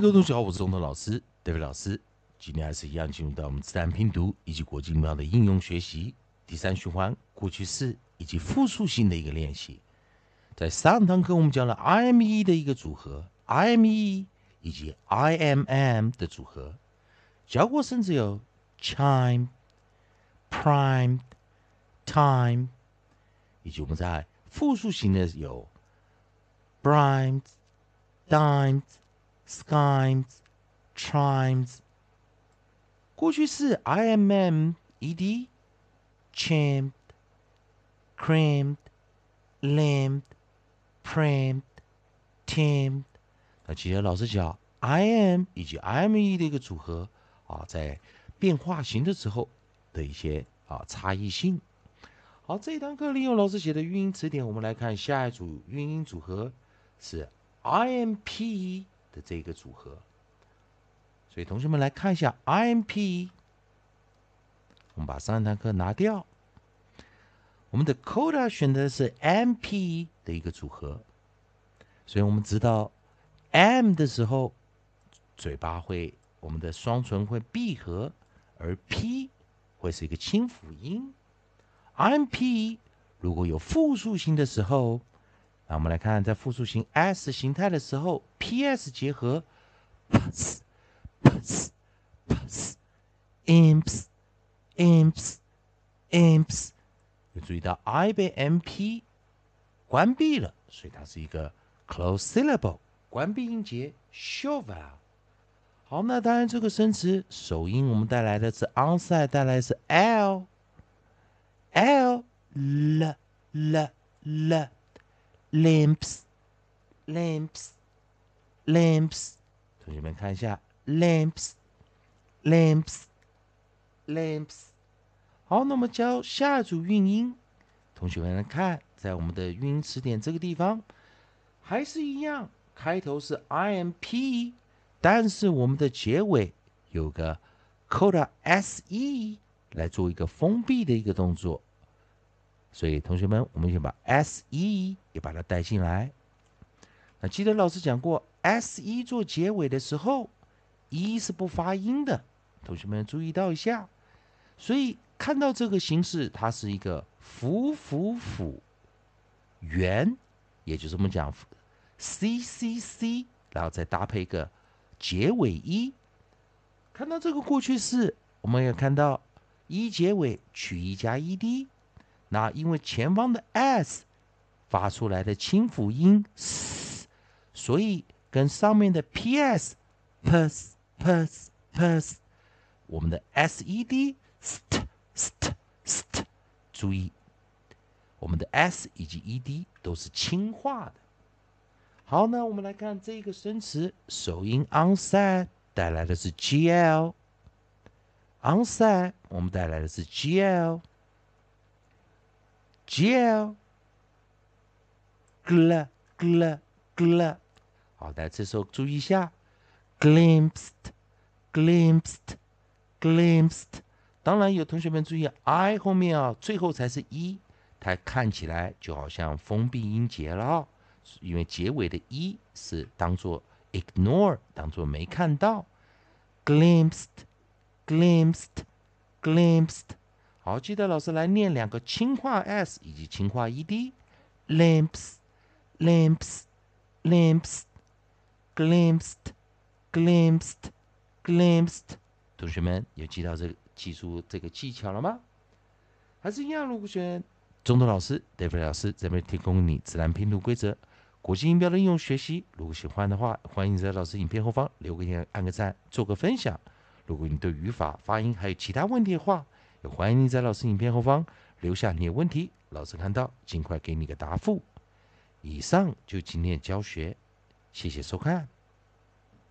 各位同学好，我是中头老师，David 老师。今天还是一样进入到我们自然拼读以及国际音标的应用学习第三循环过去式以及复数性的一个练习。在上堂课我们讲了 IME 的一个组合，IME 以及 IMM 的组合，教过甚至有 chime、prime、time，以及我们在复数型的有 brimed、dimed。Skimes, chimes。过去式 I M M E D, champed, crammed, lamed, pramed, tamed。那今天老师讲 I M 以及 I M E 的一个组合啊，在变化型的时候的一些啊差异性。好，这一堂课利用老师写的语音词典，我们来看下一组语音组合是 I M P。的这个组合，所以同学们来看一下 IMP。我们把上一堂课拿掉，我们的 Coda 选的是 MP 的一个组合，所以我们知道 M 的时候，嘴巴会，我们的双唇会闭合，而 P 会是一个清辅音。IMP 如果有复数型的时候。那我们来看，在复数形 s 形态的时候，ps 结合，pus，pus，pus，imps，imps，imps，有注意到 i 被 mp 关闭了，所以它是一个 close syllable 关闭音节，shovel。好，那当然这个生词首音我们带来的是 onside，带来是 l l l l l。Lamps, lamps, lamps。同学们看一下，lamps, lamps, lamps。好，那么教下一组韵音。同学们来看，在我们的韵音词典这个地方，还是一样，开头是 i m p，但是我们的结尾有个 coda s e 来做一个封闭的一个动作。所以，同学们，我们先把 s e 也把它带进来。那记得老师讲过，s e 做结尾的时候，e 是不发音的。同学们注意到一下。所以看到这个形式，它是一个辅辅辅元，也就是我们讲 c c c，然后再搭配一个结尾 e。看到这个过去式，我们也看到 e 结尾取 e 加 e d。那因为前方的 s 发出来的清辅音 s，所以跟上面的 ps ps ps ps，我们的 sed st st st，注意，我们的 s 以及 ed 都是轻化的。好，那我们来看这个生词，首音 onside 带来的是 gl，onside 我们带来的是 gl。Gel gl gl gl，好的，这时候注意一下，glimpsed glimpsed glimpsed。当然有同学们注意，i 后面啊，最后才是一，它看起来就好像封闭音节了，因为结尾的一是当做 ignore，当做没看到，glimpsed glimpsed glimpsed。好，记得老师来念两个轻化 s 以及轻化 ed，lamps，lamps，glimpsed，glimpsed，glimpsed。同学们有记到这个记住这个技巧了吗？还是一样，如果选中头老师、David 老师这边提供你自然拼读规则、国际音标的应用学习。如果喜欢的话，欢迎在老师影片后方留个言、按个赞、做个分享。如果你对语法、发音还有其他问题的话，也欢迎你在老师影片后方留下你的问题，老师看到尽快给你个答复。以上就今天的教学，谢谢收看。